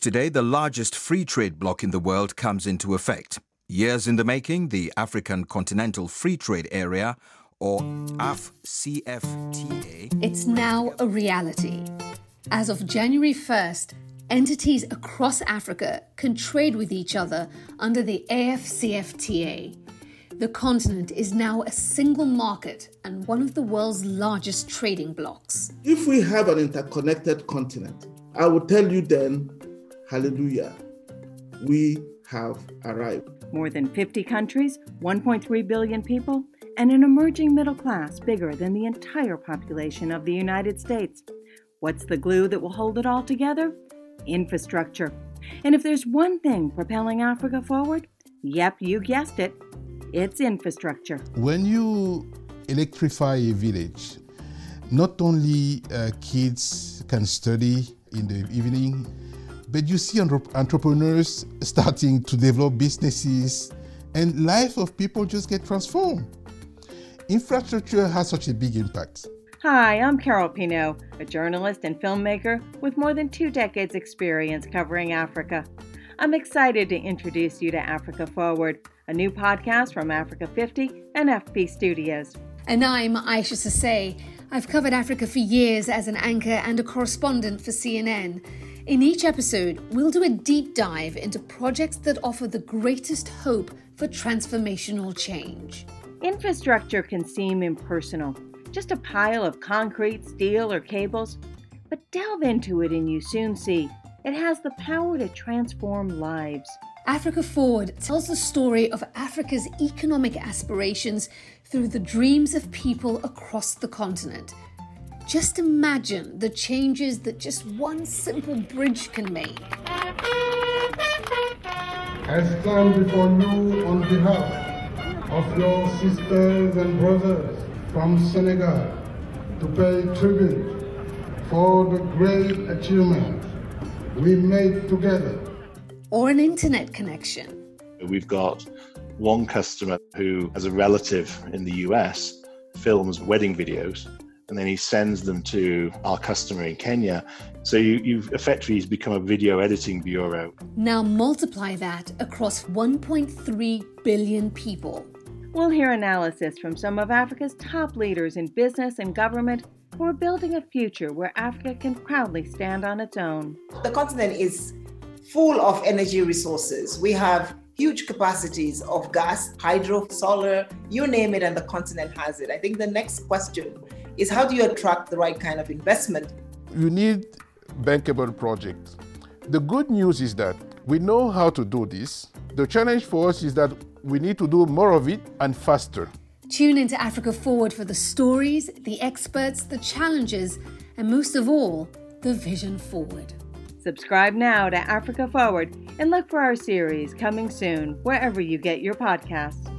Today, the largest free trade bloc in the world comes into effect. Years in the making, the African Continental Free Trade Area, or AFCFTA. It's now a reality. As of January 1st, entities across Africa can trade with each other under the AFCFTA. The continent is now a single market and one of the world's largest trading blocs. If we have an interconnected continent, I will tell you then, hallelujah, we have arrived. More than 50 countries, 1.3 billion people, and an emerging middle class bigger than the entire population of the United States. What's the glue that will hold it all together? Infrastructure. And if there's one thing propelling Africa forward, yep, you guessed it, it's infrastructure. When you electrify a village, not only uh, kids can study in the evening, but you see entrepreneurs starting to develop businesses and life of people just get transformed infrastructure has such a big impact. Hi, I'm Carol Pineau, a journalist and filmmaker with more than two decades' experience covering Africa. I'm excited to introduce you to Africa Forward, a new podcast from Africa 50 and FP Studios. And I'm Isha Sesay. I've covered Africa for years as an anchor and a correspondent for CNN. In each episode, we'll do a deep dive into projects that offer the greatest hope for transformational change. Infrastructure can seem impersonal, just a pile of concrete, steel, or cables. But delve into it and you soon see it has the power to transform lives. Africa Forward tells the story of Africa's economic aspirations through the dreams of people across the continent. Just imagine the changes that just one simple bridge can make. I stand before you on behalf of your sisters and brothers from Senegal to pay tribute for the great achievement we made together. Or an internet connection. We've got one customer who, as a relative in the US, films wedding videos and then he sends them to our customer in Kenya. So you, you've effectively become a video editing bureau. Now multiply that across 1.3 billion people. We'll hear analysis from some of Africa's top leaders in business and government who are building a future where Africa can proudly stand on its own. The continent is full of energy resources. We have huge capacities of gas, hydro, solar, you name it, and the continent has it. I think the next question is how do you attract the right kind of investment? You need bankable projects. The good news is that we know how to do this. The challenge for us is that we need to do more of it and faster. Tune into Africa Forward for the stories, the experts, the challenges, and most of all, the vision forward. Subscribe now to Africa Forward and look for our series coming soon wherever you get your podcasts.